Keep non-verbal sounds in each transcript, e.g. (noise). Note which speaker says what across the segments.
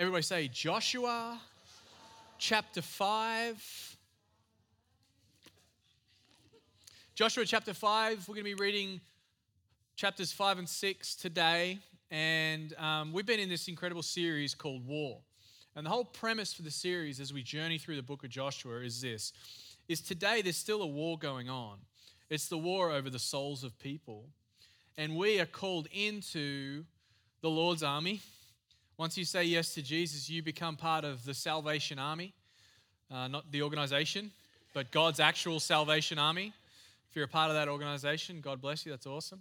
Speaker 1: Everybody say Joshua chapter 5. Joshua chapter 5, we're going to be reading chapters 5 and 6 today. And um, we've been in this incredible series called War. And the whole premise for the series as we journey through the book of Joshua is this is today there's still a war going on. It's the war over the souls of people. And we are called into the Lord's army once you say yes to Jesus, you become part of the Salvation Army, uh, not the organization, but God's actual Salvation Army. If you're a part of that organization, God bless you. That's awesome.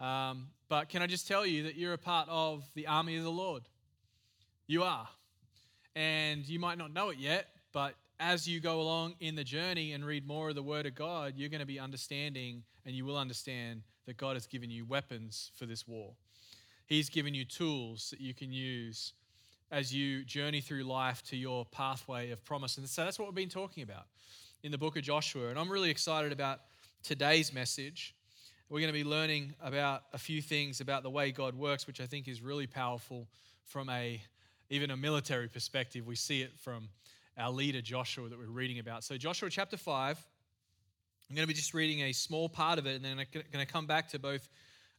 Speaker 1: Um, but can I just tell you that you're a part of the army of the Lord? You are. And you might not know it yet, but as you go along in the journey and read more of the Word of God, you're going to be understanding and you will understand that God has given you weapons for this war. He's given you tools that you can use as you journey through life to your pathway of promise. And so that's what we've been talking about in the book of Joshua. And I'm really excited about today's message. We're going to be learning about a few things about the way God works, which I think is really powerful from a even a military perspective. We see it from our leader Joshua that we're reading about. So Joshua chapter 5, I'm going to be just reading a small part of it, and then I'm going to come back to both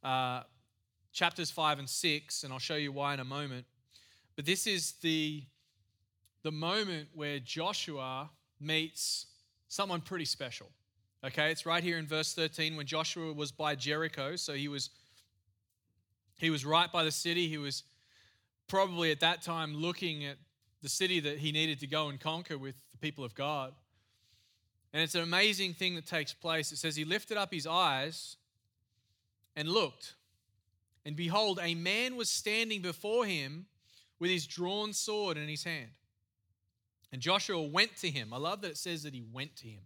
Speaker 1: uh, chapters 5 and 6, and I'll show you why in a moment. But this is the, the moment where Joshua meets someone pretty special. Okay, it's right here in verse 13 when Joshua was by Jericho. So he was he was right by the city. He was probably at that time looking at the city that he needed to go and conquer with the people of God. And it's an amazing thing that takes place. It says he lifted up his eyes and looked. And behold, a man was standing before him with his drawn sword in his hand. And Joshua went to him. I love that it says that he went to him.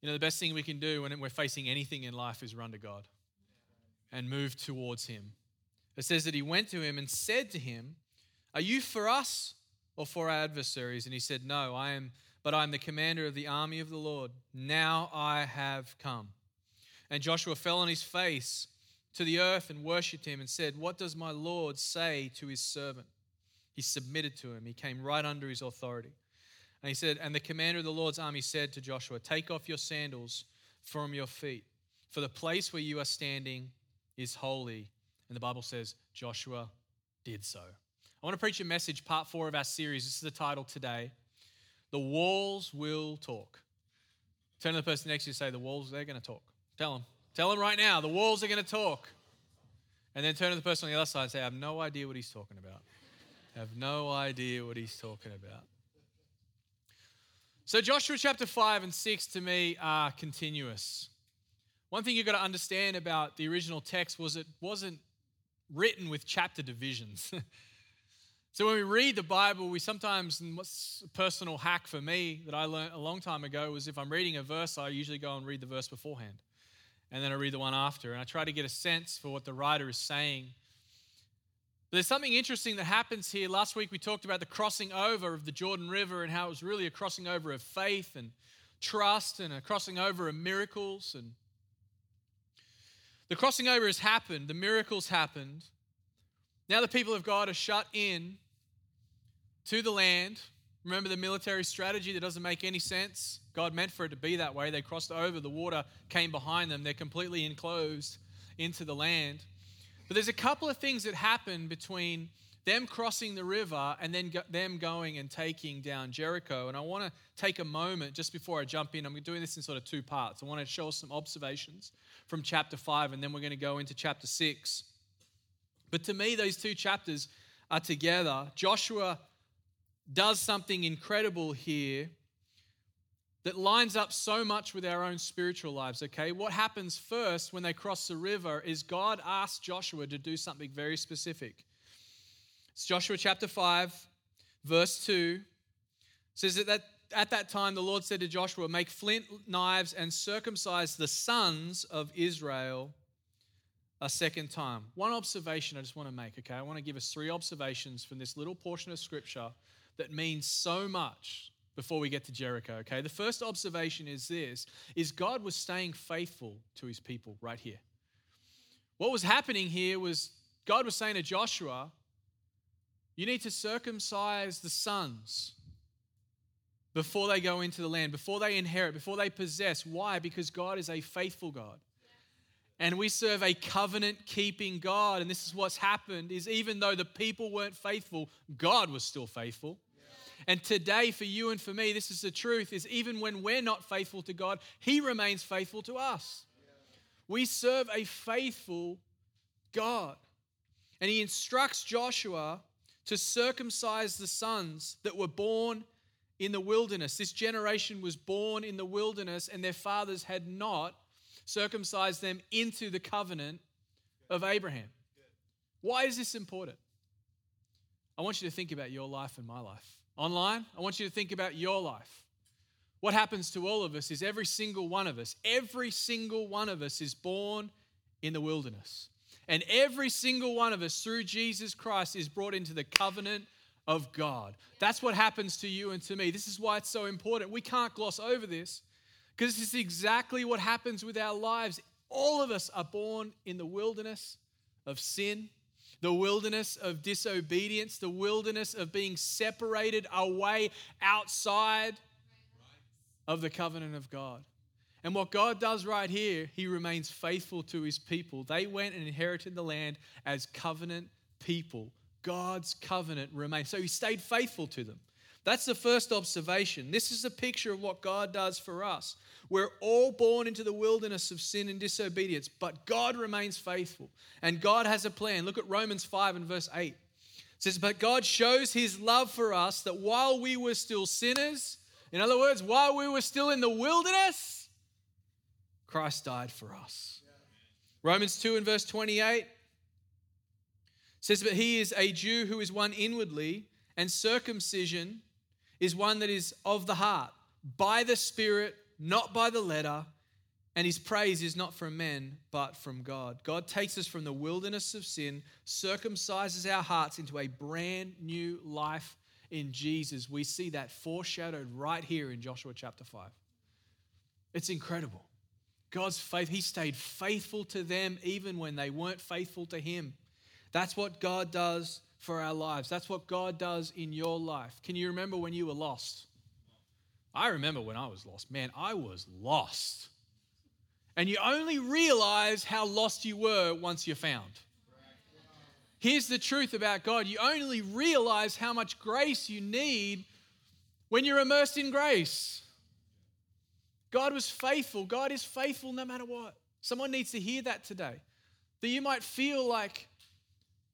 Speaker 1: You know, the best thing we can do when we're facing anything in life is run to God and move towards him. It says that he went to him and said to him, Are you for us or for our adversaries? And he said, No, I am, but I am the commander of the army of the Lord. Now I have come. And Joshua fell on his face to the earth and worshipped him and said, What does my Lord say to his servant? He submitted to him. He came right under his authority. And he said, And the commander of the Lord's army said to Joshua, Take off your sandals from your feet, for the place where you are standing is holy. And the Bible says Joshua did so. I want to preach a message, part four of our series. This is the title today The Walls Will Talk. Turn to the person next to you and say, The walls, they're going to talk. Tell them. Tell him right now, the walls are going to talk. And then turn to the person on the other side and say, I have no idea what he's talking about. I have no idea what he's talking about. So, Joshua chapter 5 and 6 to me are continuous. One thing you've got to understand about the original text was it wasn't written with chapter divisions. (laughs) so, when we read the Bible, we sometimes, and what's a personal hack for me that I learned a long time ago was if I'm reading a verse, I usually go and read the verse beforehand and then I read the one after. And I try to get a sense for what the writer is saying. But there's something interesting that happens here. Last week we talked about the crossing over of the Jordan River and how it was really a crossing over of faith and trust and a crossing over of miracles. And the crossing over has happened, the miracles happened. Now the people of God are shut in to the land Remember the military strategy that doesn't make any sense? God meant for it to be that way. They crossed over, the water came behind them. They're completely enclosed into the land. But there's a couple of things that happen between them crossing the river and then them going and taking down Jericho. And I want to take a moment just before I jump in. I'm doing this in sort of two parts. I want to show some observations from chapter 5, and then we're going to go into chapter 6. But to me, those two chapters are together. Joshua does something incredible here that lines up so much with our own spiritual lives, okay? What happens first when they cross the river is God asks Joshua to do something very specific. It's Joshua chapter 5, verse 2 says that, that at that time the Lord said to Joshua, Make flint knives and circumcise the sons of Israel a second time. One observation I just want to make, okay? I want to give us three observations from this little portion of scripture that means so much before we get to Jericho, okay? The first observation is this is God was staying faithful to his people right here. What was happening here was God was saying to Joshua, you need to circumcise the sons before they go into the land, before they inherit, before they possess. Why? Because God is a faithful God. And we serve a covenant keeping God. And this is what's happened is even though the people weren't faithful, God was still faithful. And today, for you and for me, this is the truth is even when we're not faithful to God, He remains faithful to us. We serve a faithful God. And He instructs Joshua to circumcise the sons that were born in the wilderness. This generation was born in the wilderness, and their fathers had not circumcised them into the covenant of Abraham. Why is this important? I want you to think about your life and my life. Online, I want you to think about your life. What happens to all of us is every single one of us, every single one of us is born in the wilderness. And every single one of us, through Jesus Christ, is brought into the covenant of God. That's what happens to you and to me. This is why it's so important. We can't gloss over this because this is exactly what happens with our lives. All of us are born in the wilderness of sin, the wilderness of disobedience, the wilderness of being separated away outside of the covenant of God. And what God does right here, He remains faithful to His people. They went and inherited the land as covenant people. God's covenant remained. So He stayed faithful to them. That's the first observation. This is a picture of what God does for us. We're all born into the wilderness of sin and disobedience, but God remains faithful and God has a plan. Look at Romans 5 and verse 8. It says, But God shows his love for us that while we were still sinners, in other words, while we were still in the wilderness, Christ died for us. Romans 2 and verse 28 says, But he is a Jew who is one inwardly, and circumcision is one that is of the heart, by the Spirit, not by the letter. And his praise is not from men, but from God. God takes us from the wilderness of sin, circumcises our hearts into a brand new life in Jesus. We see that foreshadowed right here in Joshua chapter 5. It's incredible. God's faith, He stayed faithful to them even when they weren't faithful to Him. That's what God does for our lives. That's what God does in your life. Can you remember when you were lost? I remember when I was lost. Man, I was lost. And you only realize how lost you were once you're found. Here's the truth about God you only realize how much grace you need when you're immersed in grace. God was faithful. God is faithful no matter what. Someone needs to hear that today. That you might feel like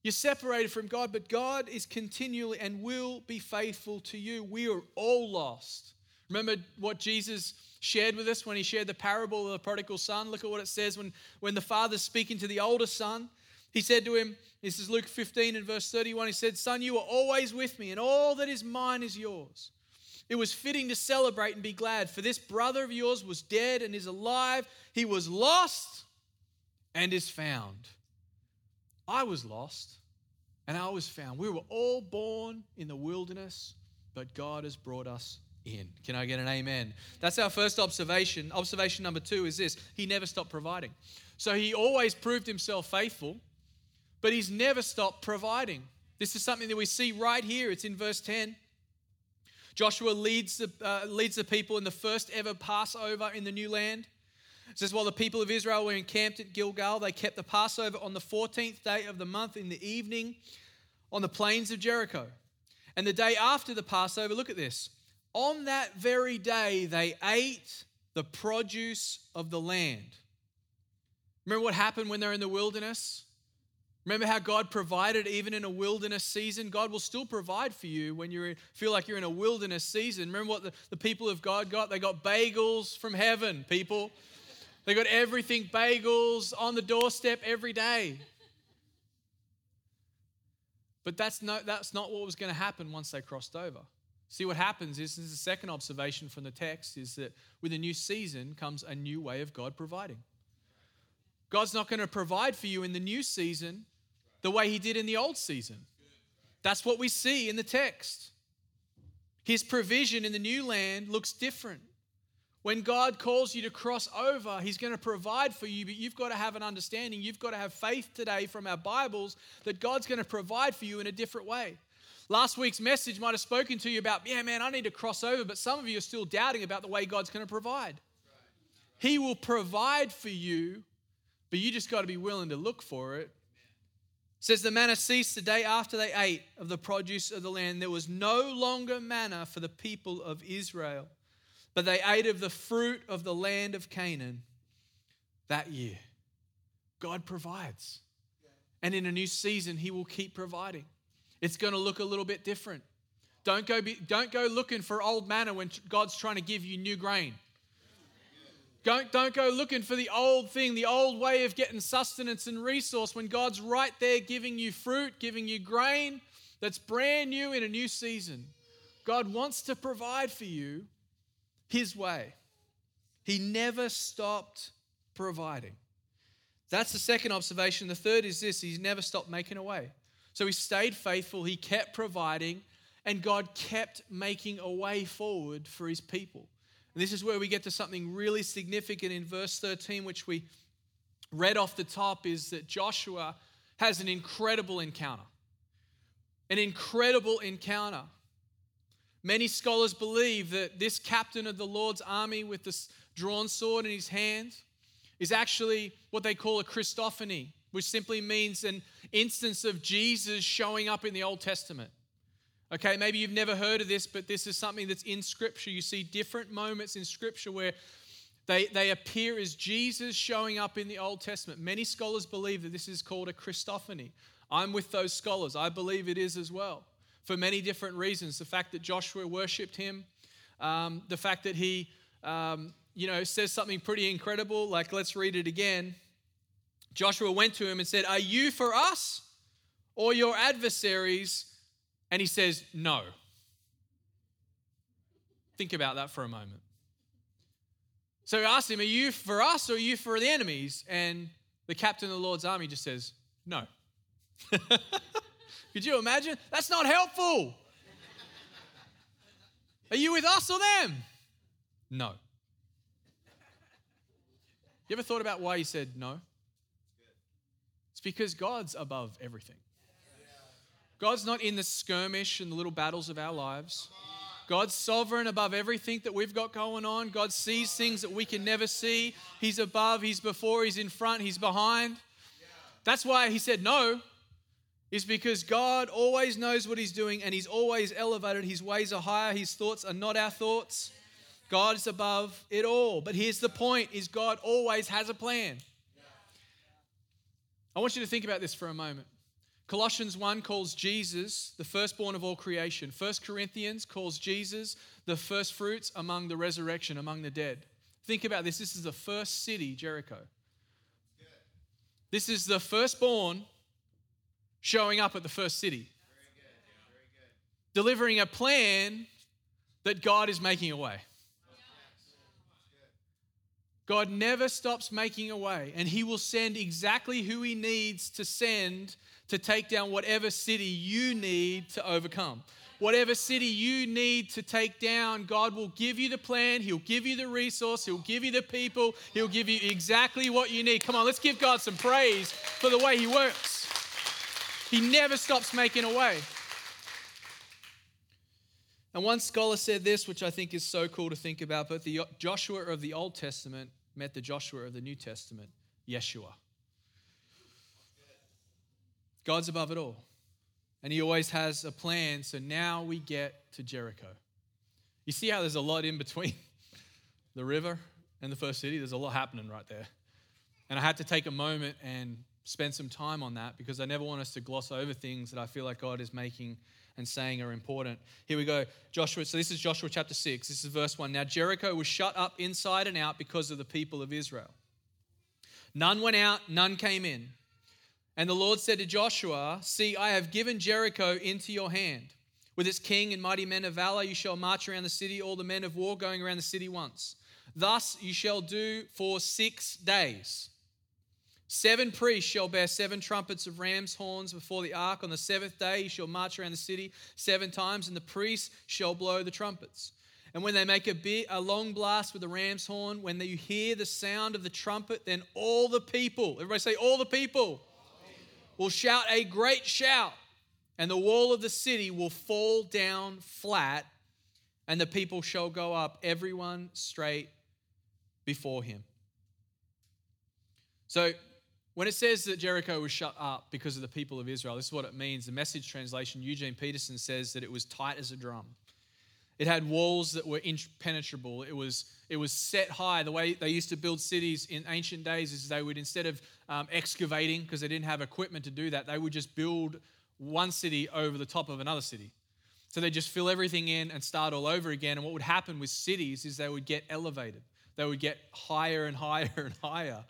Speaker 1: you're separated from God, but God is continually and will be faithful to you. We are all lost. Remember what Jesus shared with us when he shared the parable of the prodigal son? Look at what it says when, when the father's speaking to the older son. He said to him, this is Luke 15 and verse 31, he said, Son, you are always with me, and all that is mine is yours. It was fitting to celebrate and be glad, for this brother of yours was dead and is alive. He was lost and is found. I was lost and I was found. We were all born in the wilderness, but God has brought us in. Can I get an amen? That's our first observation. Observation number two is this He never stopped providing. So He always proved Himself faithful, but He's never stopped providing. This is something that we see right here. It's in verse 10. Joshua leads the, uh, leads the people in the first ever Passover in the new land. It says, While the people of Israel were encamped at Gilgal, they kept the Passover on the 14th day of the month in the evening on the plains of Jericho. And the day after the Passover, look at this. On that very day, they ate the produce of the land. Remember what happened when they're in the wilderness? Remember how God provided even in a wilderness season? God will still provide for you when you feel like you're in a wilderness season. Remember what the, the people of God got? They got bagels from heaven, people. They got everything bagels on the doorstep every day. But that's, no, that's not what was going to happen once they crossed over. See, what happens is, this is the second observation from the text, is that with a new season comes a new way of God providing. God's not going to provide for you in the new season the way he did in the old season. That's what we see in the text. His provision in the new land looks different. When God calls you to cross over, He's going to provide for you, but you've got to have an understanding. You've got to have faith today from our Bibles that God's going to provide for you in a different way. Last week's message might have spoken to you about, yeah, man, I need to cross over, but some of you are still doubting about the way God's going to provide. He will provide for you, but you just got to be willing to look for it says the manna ceased the day after they ate of the produce of the land. There was no longer manna for the people of Israel, but they ate of the fruit of the land of Canaan that year. God provides. And in a new season, He will keep providing. It's going to look a little bit different. Don't go, be, don't go looking for old manna when God's trying to give you new grain. Don't, don't go looking for the old thing, the old way of getting sustenance and resource when God's right there giving you fruit, giving you grain that's brand new in a new season. God wants to provide for you His way. He never stopped providing. That's the second observation. The third is this He's never stopped making a way. So He stayed faithful, He kept providing, and God kept making a way forward for His people. And this is where we get to something really significant in verse 13, which we read off the top, is that Joshua has an incredible encounter. An incredible encounter. Many scholars believe that this captain of the Lord's army with this drawn sword in his hand is actually what they call a Christophany, which simply means an instance of Jesus showing up in the Old Testament. Okay, maybe you've never heard of this, but this is something that's in Scripture. You see different moments in Scripture where they, they appear as Jesus showing up in the Old Testament. Many scholars believe that this is called a Christophany. I'm with those scholars. I believe it is as well for many different reasons. The fact that Joshua worshiped him, um, the fact that he, um, you know, says something pretty incredible. Like, let's read it again. Joshua went to him and said, Are you for us or your adversaries? And he says, No. Think about that for a moment. So he asks him, Are you for us or are you for the enemies? And the captain of the Lord's army just says, No. (laughs) Could you imagine? That's not helpful. Are you with us or them? No. You ever thought about why he said no? It's because God's above everything. God's not in the skirmish and the little battles of our lives. God's sovereign above everything that we've got going on. God sees things that we can never see. He's above, He's before, He's in front, He's behind. That's why He said no, is because God always knows what He's doing and He's always elevated. His ways are higher, His thoughts are not our thoughts. God's above it all. But here's the point is God always has a plan. I want you to think about this for a moment. Colossians 1 calls Jesus the firstborn of all creation. 1 Corinthians calls Jesus the first fruits among the resurrection, among the dead. Think about this. This is the first city, Jericho. This is the firstborn showing up at the first city, delivering a plan that God is making a way. God never stops making a way, and He will send exactly who He needs to send to take down whatever city you need to overcome. Whatever city you need to take down, God will give you the plan. He'll give you the resource. He'll give you the people. He'll give you exactly what you need. Come on, let's give God some praise for the way He works. He never stops making a way. And one scholar said this, which I think is so cool to think about, but the Joshua of the Old Testament met the Joshua of the New Testament, Yeshua. God's above it all. And He always has a plan. So now we get to Jericho. You see how there's a lot in between (laughs) the river and the first city? There's a lot happening right there. And I had to take a moment and spend some time on that because I never want us to gloss over things that I feel like God is making and saying are important. Here we go. Joshua, so this is Joshua chapter 6. This is verse 1. Now Jericho was shut up inside and out because of the people of Israel. None went out, none came in. And the Lord said to Joshua, See, I have given Jericho into your hand. With its king and mighty men of valor, you shall march around the city, all the men of war going around the city once. Thus you shall do for six days. Seven priests shall bear seven trumpets of ram's horns before the ark. On the seventh day, he shall march around the city seven times, and the priests shall blow the trumpets. And when they make a, bit, a long blast with the ram's horn, when you hear the sound of the trumpet, then all the people, everybody say, all the people, will shout a great shout, and the wall of the city will fall down flat, and the people shall go up, everyone straight before him. So, when it says that Jericho was shut up because of the people of Israel, this is what it means. The message translation, Eugene Peterson says that it was tight as a drum. It had walls that were impenetrable. It was, it was set high. The way they used to build cities in ancient days is they would, instead of um, excavating, because they didn't have equipment to do that, they would just build one city over the top of another city. So they just fill everything in and start all over again. And what would happen with cities is they would get elevated, they would get higher and (laughs) higher and higher.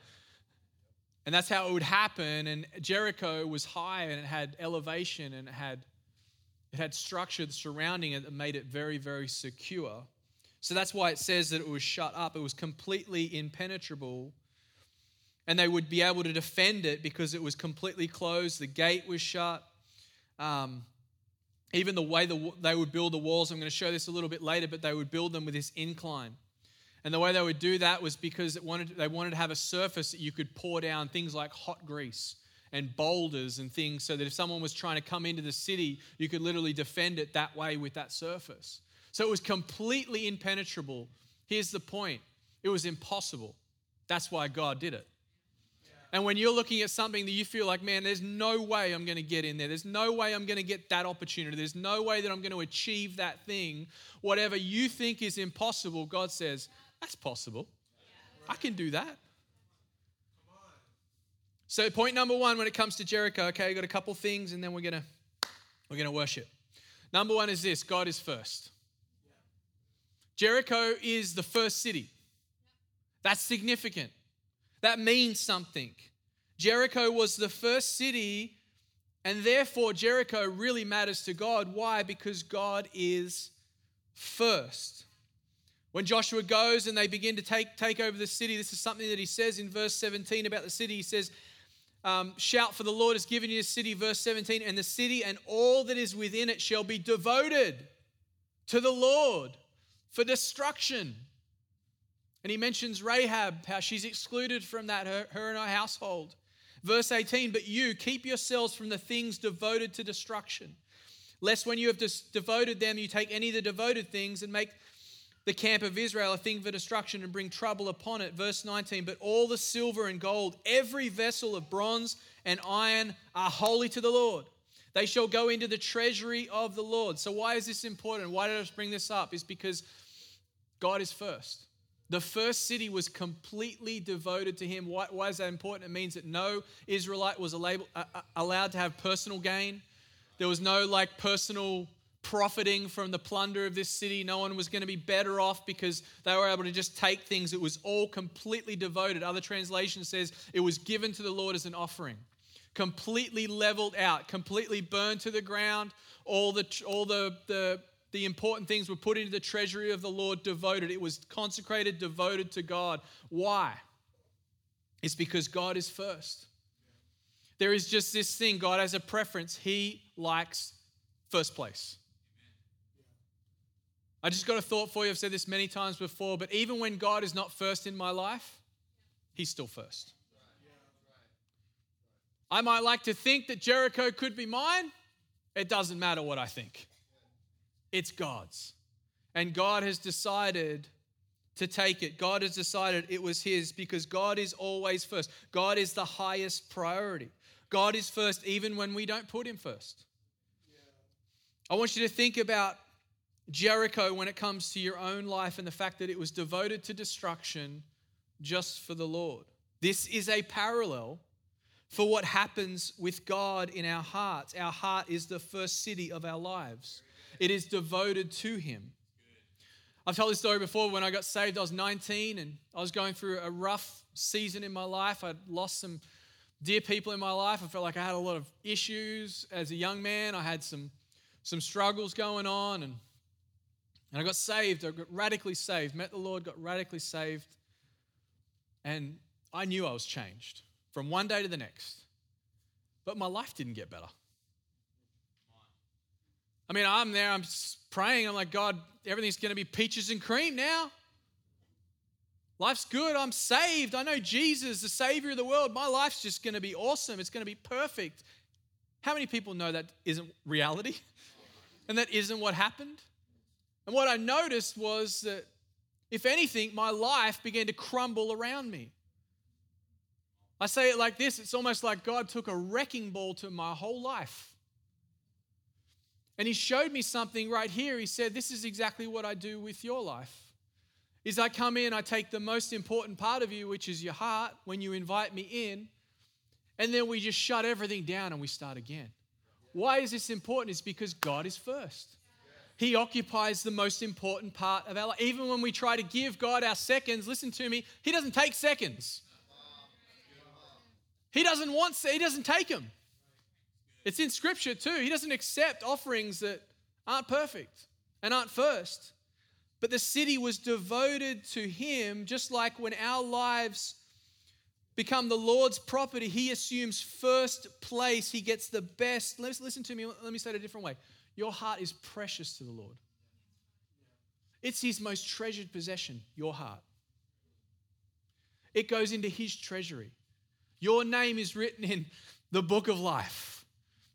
Speaker 1: And that's how it would happen. And Jericho was high and it had elevation and it had, it had structure surrounding it that made it very, very secure. So that's why it says that it was shut up. It was completely impenetrable. And they would be able to defend it because it was completely closed. The gate was shut. Um, even the way the, they would build the walls, I'm going to show this a little bit later, but they would build them with this incline. And the way they would do that was because wanted, they wanted to have a surface that you could pour down things like hot grease and boulders and things so that if someone was trying to come into the city, you could literally defend it that way with that surface. So it was completely impenetrable. Here's the point it was impossible. That's why God did it. And when you're looking at something that you feel like, man, there's no way I'm going to get in there. There's no way I'm going to get that opportunity. There's no way that I'm going to achieve that thing. Whatever you think is impossible, God says, that's possible. I can do that. So point number one when it comes to Jericho, okay, I got a couple things and then we're gonna we're gonna worship. Number one is this: God is first. Jericho is the first city. That's significant. That means something. Jericho was the first city, and therefore Jericho really matters to God. Why? Because God is first. When Joshua goes and they begin to take, take over the city, this is something that he says in verse 17 about the city. He says, um, Shout for the Lord has given you the city, verse 17, and the city and all that is within it shall be devoted to the Lord for destruction. And he mentions Rahab, how she's excluded from that, her, her and her household. Verse 18, but you keep yourselves from the things devoted to destruction, lest when you have devoted them, you take any of the devoted things and make the camp of Israel a thing for destruction and bring trouble upon it. Verse 19, but all the silver and gold, every vessel of bronze and iron are holy to the Lord. They shall go into the treasury of the Lord. So, why is this important? Why did I bring this up? Is because God is first. The first city was completely devoted to him. Why, why is that important? It means that no Israelite was uh, uh, allowed to have personal gain. There was no like personal profiting from the plunder of this city. No one was going to be better off because they were able to just take things. It was all completely devoted. Other translation says it was given to the Lord as an offering. Completely leveled out, completely burned to the ground. All the all the, the the important things were put into the treasury of the Lord, devoted. It was consecrated, devoted to God. Why? It's because God is first. There is just this thing God has a preference. He likes first place. I just got a thought for you. I've said this many times before, but even when God is not first in my life, He's still first. I might like to think that Jericho could be mine. It doesn't matter what I think, it's God's. And God has decided to take it. God has decided it was His because God is always first. God is the highest priority. God is first even when we don't put Him first. I want you to think about Jericho when it comes to your own life and the fact that it was devoted to destruction just for the Lord. This is a parallel for what happens with God in our hearts. Our heart is the first city of our lives, it is devoted to Him. I've told this story before. When I got saved, I was 19 and I was going through a rough season in my life. I'd lost some dear people in my life. I felt like I had a lot of issues as a young man. I had some, some struggles going on, and, and I got saved. I got radically saved, met the Lord, got radically saved, and I knew I was changed from one day to the next. But my life didn't get better. I mean, I'm there, I'm praying, I'm like, God, everything's going to be peaches and cream now. Life's good. I'm saved. I know Jesus, the Savior of the world. My life's just going to be awesome. It's going to be perfect. How many people know that isn't reality? (laughs) And that isn't what happened? And what I noticed was that, if anything, my life began to crumble around me. I say it like this it's almost like God took a wrecking ball to my whole life. And He showed me something right here. He said, This is exactly what I do with your life is I come in, I take the most important part of you, which is your heart, when you invite me in, and then we just shut everything down and we start again. Why is this important? It's because God is first. He occupies the most important part of our life. Even when we try to give God our seconds, listen to me, He doesn't take seconds. He doesn't want, He doesn't take them. It's in Scripture too. He doesn't accept offerings that aren't perfect and aren't first. But the city was devoted to him, just like when our lives become the Lord's property, he assumes first place. He gets the best. Let's listen to me. Let me say it a different way. Your heart is precious to the Lord. It's his most treasured possession, your heart. It goes into his treasury. Your name is written in the book of life.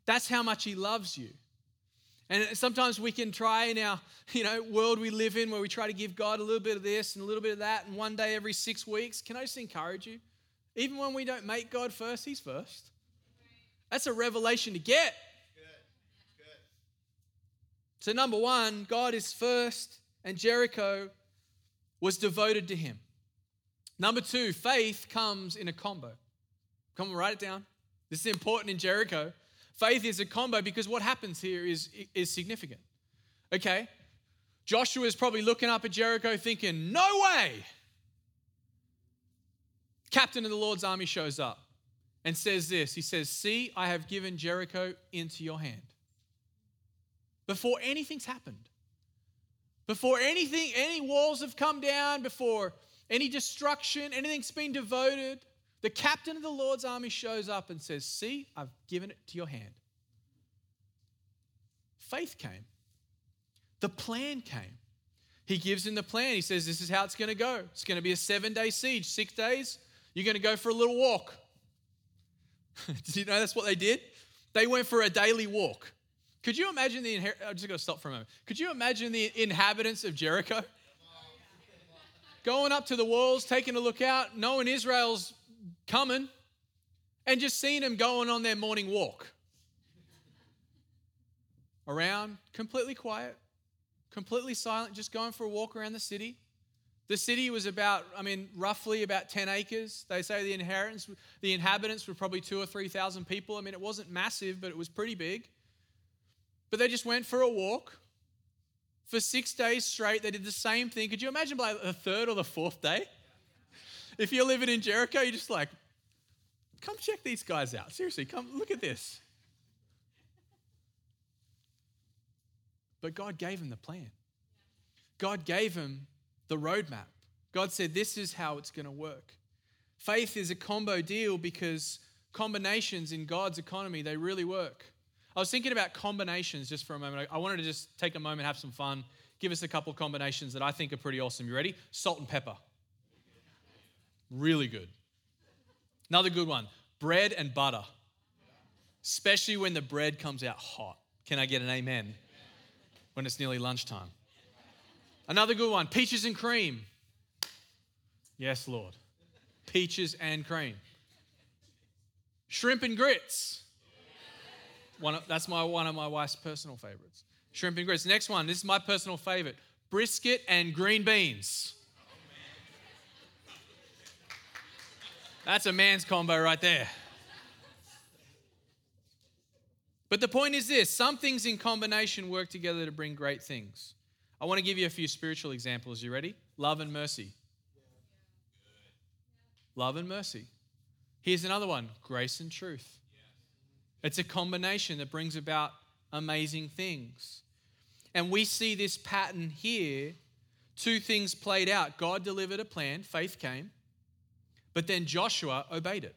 Speaker 1: That's how much he loves you. And sometimes we can try in our you know, world we live in where we try to give God a little bit of this and a little bit of that, and one day every six weeks. Can I just encourage you? Even when we don't make God first, He's first. That's a revelation to get. So, number one, God is first, and Jericho was devoted to Him. Number two, faith comes in a combo. Come on, write it down. This is important in Jericho. Faith is a combo because what happens here is, is significant. Okay? Joshua is probably looking up at Jericho thinking, no way. Captain of the Lord's army shows up and says this He says, See, I have given Jericho into your hand. Before anything's happened, before anything, any walls have come down, before any destruction, anything's been devoted, the captain of the Lord's army shows up and says, See, I've given it to your hand. Faith came, the plan came. He gives him the plan. He says, This is how it's going to go. It's going to be a seven day siege, six days. You're going to go for a little walk. (laughs) did you know that's what they did? They went for a daily walk. Could you imagine the inher- I'm just going to stop for a moment. Could you imagine the inhabitants of Jericho going up to the walls, taking a look out, knowing Israel's coming and just seeing them going on their morning walk. Around, completely quiet, completely silent, just going for a walk around the city. The city was about, I mean, roughly about 10 acres. They say the inheritance, the inhabitants were probably two or 3,000 people. I mean, it wasn't massive, but it was pretty big. But they just went for a walk. For six days straight, they did the same thing. Could you imagine by the third or the fourth day? If you're living in Jericho, you're just like, come check these guys out. Seriously, come look at this. But God gave him the plan. God gave him the roadmap. God said, This is how it's going to work. Faith is a combo deal because combinations in God's economy, they really work. I was thinking about combinations just for a moment. I wanted to just take a moment, have some fun, give us a couple combinations that I think are pretty awesome. You ready? Salt and pepper. Really good. Another good one bread and butter, especially when the bread comes out hot. Can I get an amen? When it's nearly lunchtime. Another good one peaches and cream. Yes, Lord. Peaches and cream. Shrimp and grits. One of, that's my, one of my wife's personal favorites. Shrimp and grits. Next one, this is my personal favorite brisket and green beans. That's a man's combo right there. But the point is this some things in combination work together to bring great things. I want to give you a few spiritual examples. You ready? Love and mercy. Love and mercy. Here's another one grace and truth. It's a combination that brings about amazing things. And we see this pattern here two things played out. God delivered a plan, faith came, but then Joshua obeyed it.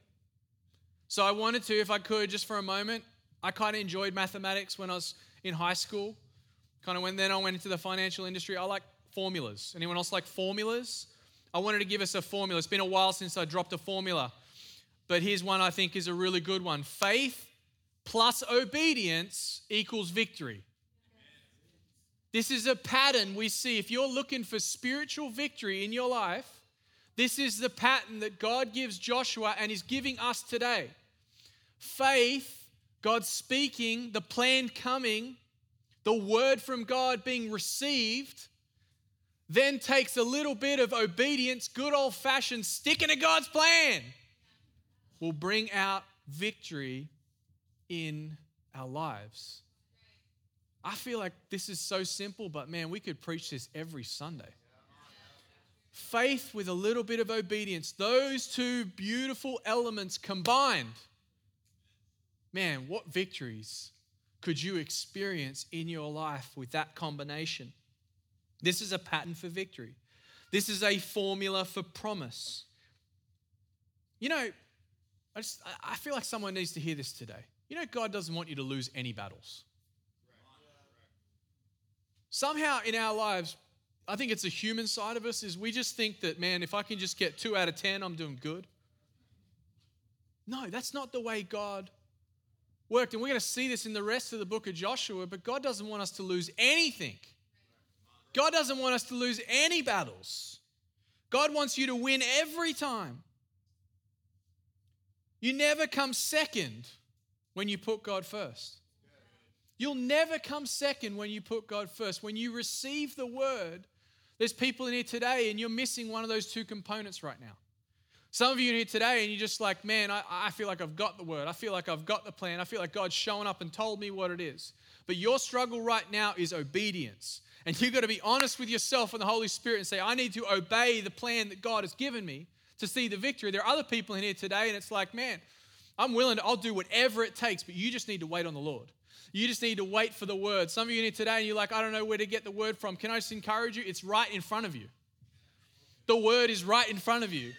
Speaker 1: So I wanted to, if I could, just for a moment, I kind of enjoyed mathematics when I was in high school. Kind of when then I went into the financial industry. I like formulas. Anyone else like formulas? I wanted to give us a formula. It's been a while since I dropped a formula, but here's one I think is a really good one. Faith plus obedience equals victory. This is a pattern we see. If you're looking for spiritual victory in your life, this is the pattern that God gives Joshua and is giving us today. Faith, God speaking, the plan coming, the word from God being received, then takes a little bit of obedience, good old fashioned sticking to God's plan, will bring out victory in our lives. I feel like this is so simple, but man, we could preach this every Sunday. Faith with a little bit of obedience, those two beautiful elements combined. Man, what victories could you experience in your life with that combination? This is a pattern for victory. This is a formula for promise. You know, I just I feel like someone needs to hear this today. You know, God doesn't want you to lose any battles. Somehow in our lives, I think it's a human side of us, is we just think that, man, if I can just get two out of 10, I'm doing good. No, that's not the way God worked. And we're going to see this in the rest of the book of Joshua, but God doesn't want us to lose anything. God doesn't want us to lose any battles. God wants you to win every time. You never come second when you put God first. You'll never come second when you put God first. When you receive the word, there's people in here today and you're missing one of those two components right now. Some of you in here today and you're just like, man, I, I feel like I've got the word. I feel like I've got the plan. I feel like God's shown up and told me what it is. But your struggle right now is obedience. And you've got to be honest with yourself and the Holy Spirit and say, I need to obey the plan that God has given me to see the victory. There are other people in here today, and it's like, man, I'm willing to, I'll do whatever it takes, but you just need to wait on the Lord. You just need to wait for the word. Some of you in here today and you're like, I don't know where to get the word from. Can I just encourage you? It's right in front of you. The word is right in front of you.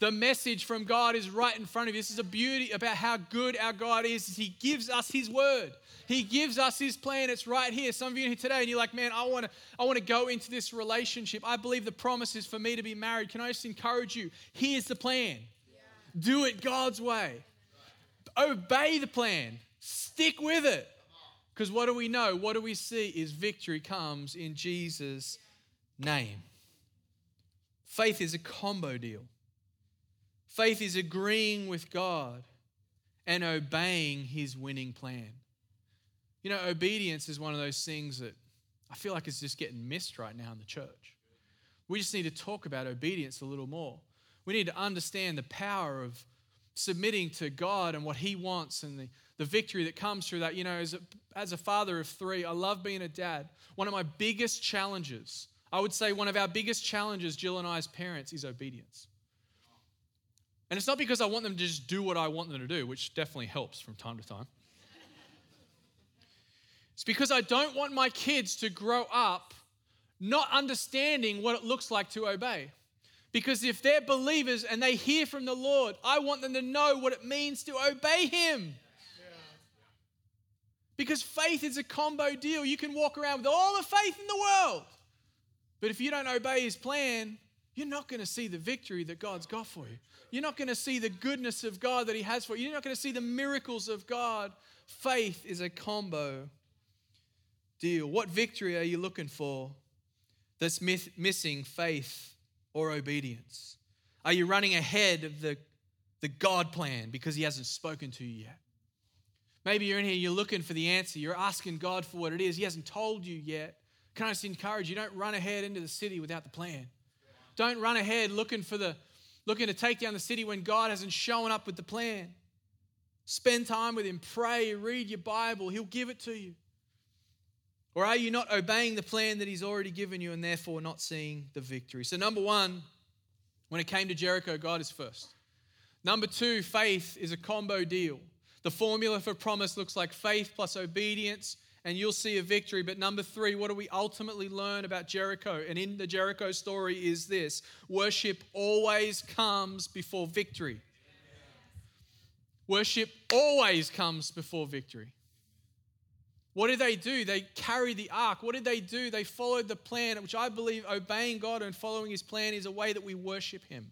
Speaker 1: The message from God is right in front of you. This is a beauty about how good our God is. He gives us His word. He gives us His plan. It's right here. Some of you in here today, and you're like, man, I want to, I want to go into this relationship. I believe the promise is for me to be married. Can I just encourage you? Here's the plan. Yeah. Do it God's way. Obey the plan. Stick with it. Because what do we know? What do we see is victory comes in Jesus' name. Faith is a combo deal. Faith is agreeing with God and obeying his winning plan. You know, obedience is one of those things that I feel like is just getting missed right now in the church. We just need to talk about obedience a little more. We need to understand the power of submitting to God and what He wants and the, the victory that comes through that. You know, as a, as a father of three, I love being a dad. One of my biggest challenges, I would say one of our biggest challenges, Jill and I as parents, is obedience. And it's not because I want them to just do what I want them to do, which definitely helps from time to time. It's because I don't want my kids to grow up not understanding what it looks like to obey. Because if they're believers and they hear from the Lord, I want them to know what it means to obey Him. Because faith is a combo deal. You can walk around with all the faith in the world, but if you don't obey His plan, you're not going to see the victory that God's got for you. You're not going to see the goodness of God that He has for you. You're not going to see the miracles of God. Faith is a combo deal. What victory are you looking for that's missing faith or obedience? Are you running ahead of the, the God plan because He hasn't spoken to you yet? Maybe you're in here, you're looking for the answer, you're asking God for what it is, He hasn't told you yet. Can I just encourage you, don't run ahead into the city without the plan. Don't run ahead looking for the looking to take down the city when God hasn't shown up with the plan. Spend time with him, pray, read your Bible, he'll give it to you. Or are you not obeying the plan that He's already given you and therefore not seeing the victory? So, number one, when it came to Jericho, God is first. Number two, faith is a combo deal. The formula for promise looks like faith plus obedience, and you'll see a victory. But number three, what do we ultimately learn about Jericho? And in the Jericho story is this worship always comes before victory. Worship always comes before victory. What did they do? They carried the ark. What did they do? They followed the plan, which I believe obeying God and following his plan is a way that we worship him.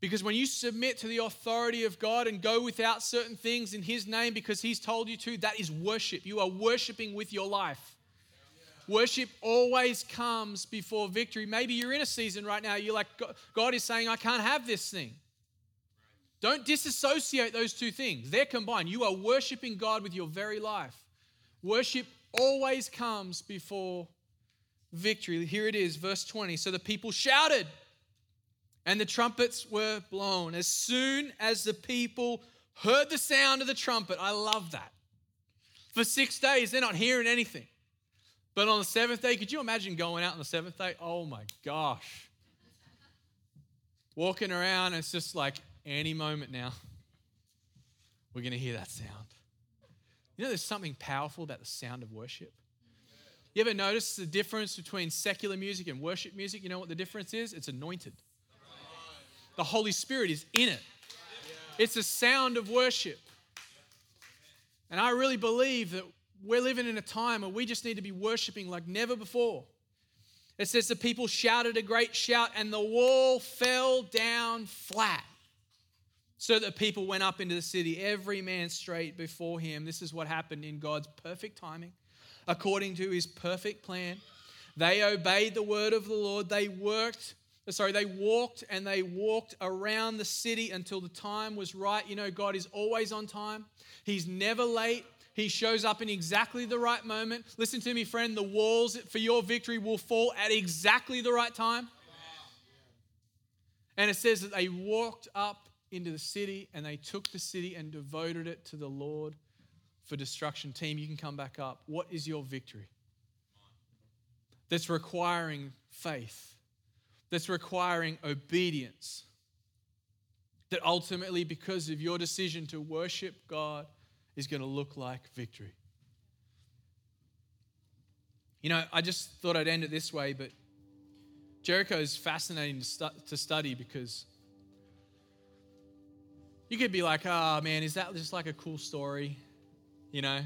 Speaker 1: Because when you submit to the authority of God and go without certain things in His name because He's told you to, that is worship. You are worshiping with your life. Worship always comes before victory. Maybe you're in a season right now, you're like, God is saying, I can't have this thing. Don't disassociate those two things, they're combined. You are worshiping God with your very life. Worship always comes before victory. Here it is, verse 20. So the people shouted and the trumpets were blown. As soon as the people heard the sound of the trumpet, I love that. For six days, they're not hearing anything. But on the seventh day, could you imagine going out on the seventh day? Oh my gosh. Walking around, it's just like any moment now, we're going to hear that sound. You know, there's something powerful about the sound of worship. You ever notice the difference between secular music and worship music? You know what the difference is? It's anointed. The Holy Spirit is in it. It's a sound of worship. And I really believe that we're living in a time where we just need to be worshiping like never before. It says the people shouted a great shout, and the wall fell down flat. So that people went up into the city, every man straight before him. This is what happened in God's perfect timing, according to his perfect plan. They obeyed the word of the Lord. They worked sorry, they walked and they walked around the city until the time was right. You know, God is always on time, He's never late. He shows up in exactly the right moment. Listen to me, friend, the walls for your victory will fall at exactly the right time. And it says that they walked up into the city and they took the city and devoted it to the Lord for destruction. Team, you can come back up. What is your victory? That's requiring faith that's requiring obedience. That ultimately, because of your decision to worship God, is going to look like victory. You know, I just thought I'd end it this way, but Jericho is fascinating to, stu- to study because you could be like, oh man, is that just like a cool story? You know,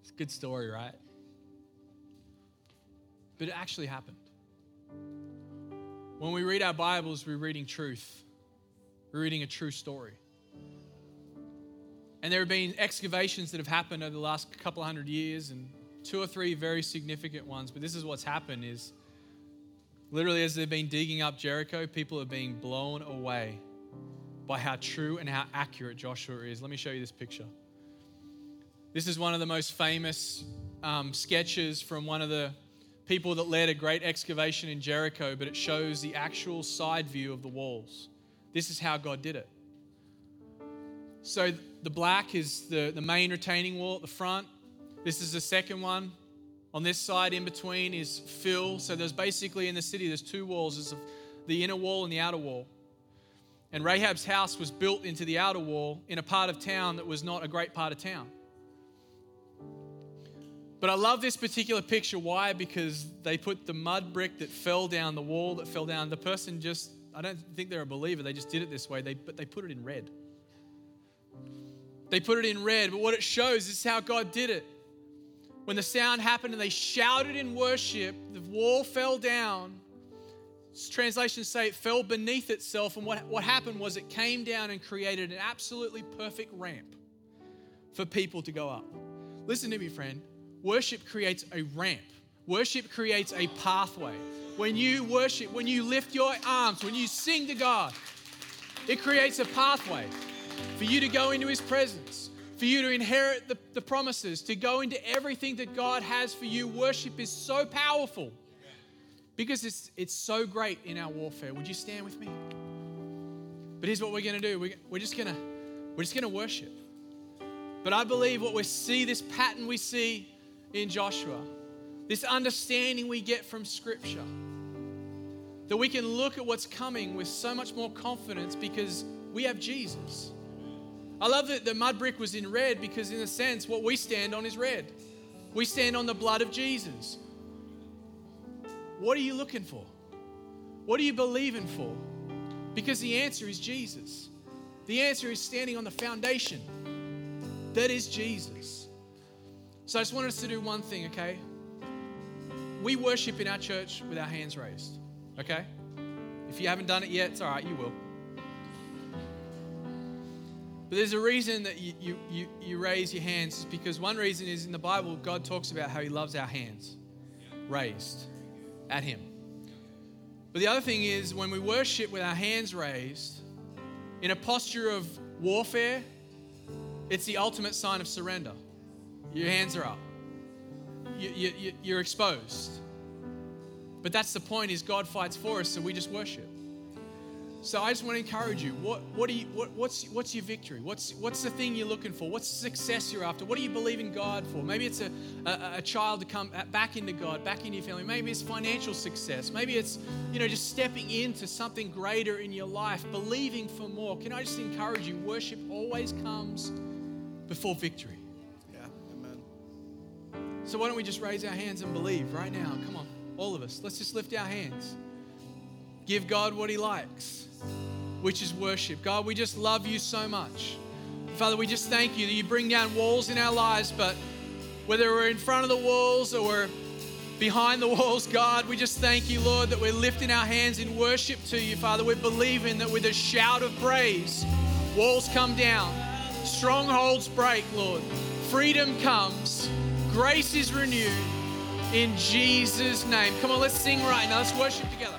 Speaker 1: it's a good story, right? But it actually happened. When we read our Bibles, we're reading truth, we're reading a true story. And there have been excavations that have happened over the last couple hundred years, and two or three very significant ones. But this is what's happened: is literally as they've been digging up Jericho, people are being blown away by how true and how accurate Joshua is. Let me show you this picture. This is one of the most famous um, sketches from one of the people that led a great excavation in Jericho, but it shows the actual side view of the walls. This is how God did it. So the black is the, the main retaining wall at the front. This is the second one. On this side, in between, is fill. So there's basically in the city, there's two walls. There's the inner wall and the outer wall. And Rahab's house was built into the outer wall in a part of town that was not a great part of town. But I love this particular picture. Why? Because they put the mud brick that fell down, the wall that fell down. The person just, I don't think they're a believer. They just did it this way. They, but they put it in red. They put it in red. But what it shows is how God did it. When the sound happened and they shouted in worship, the wall fell down. Translations say it fell beneath itself. And what, what happened was it came down and created an absolutely perfect ramp for people to go up. Listen to me, friend. Worship creates a ramp, worship creates a pathway. When you worship, when you lift your arms, when you sing to God, it creates a pathway for you to go into His presence, for you to inherit the, the promises, to go into everything that God has for you. Worship is so powerful because it's, it's so great in our warfare. Would you stand with me? But here's what we're going to do. We're, we're just going to we're just going to worship. But I believe what we see, this pattern we see in Joshua, this understanding we get from Scripture, That we can look at what's coming with so much more confidence because we have Jesus. I love that the mud brick was in red because, in a sense, what we stand on is red. We stand on the blood of Jesus. What are you looking for? What are you believing for? Because the answer is Jesus. The answer is standing on the foundation that is Jesus. So I just want us to do one thing, okay? We worship in our church with our hands raised, okay? If you haven't done it yet, it's all right, you will. But there's a reason that you, you, you, you raise your hands, because one reason is in the Bible, God talks about how He loves our hands raised at Him. But the other thing is, when we worship with our hands raised, in a posture of warfare, it's the ultimate sign of surrender. Your hands are up. You, you, you're exposed. But that's the point is God fights for us, so we just worship. So I just want to encourage you. What, what, are you, what, what's, what's your victory? What's, what's the thing you're looking for? What's the success you're after? What do you believe in God for? Maybe it's a, a, a child to come uh, back into God, back into your family. Maybe it's financial success. Maybe it's, you know, just stepping into something greater in your life, believing for more. Can I just encourage you? Worship always comes before victory.
Speaker 2: Yeah, amen.
Speaker 1: So why don't we just raise our hands and believe right now? Come on, all of us. Let's just lift our hands. Give God what He likes, which is worship. God, we just love you so much. Father, we just thank you that you bring down walls in our lives, but whether we're in front of the walls or we're behind the walls, God, we just thank you, Lord, that we're lifting our hands in worship to you, Father. We're believing that with a shout of praise, walls come down, strongholds break, Lord. Freedom comes, grace is renewed in Jesus' name. Come on, let's sing right now. Let's worship together.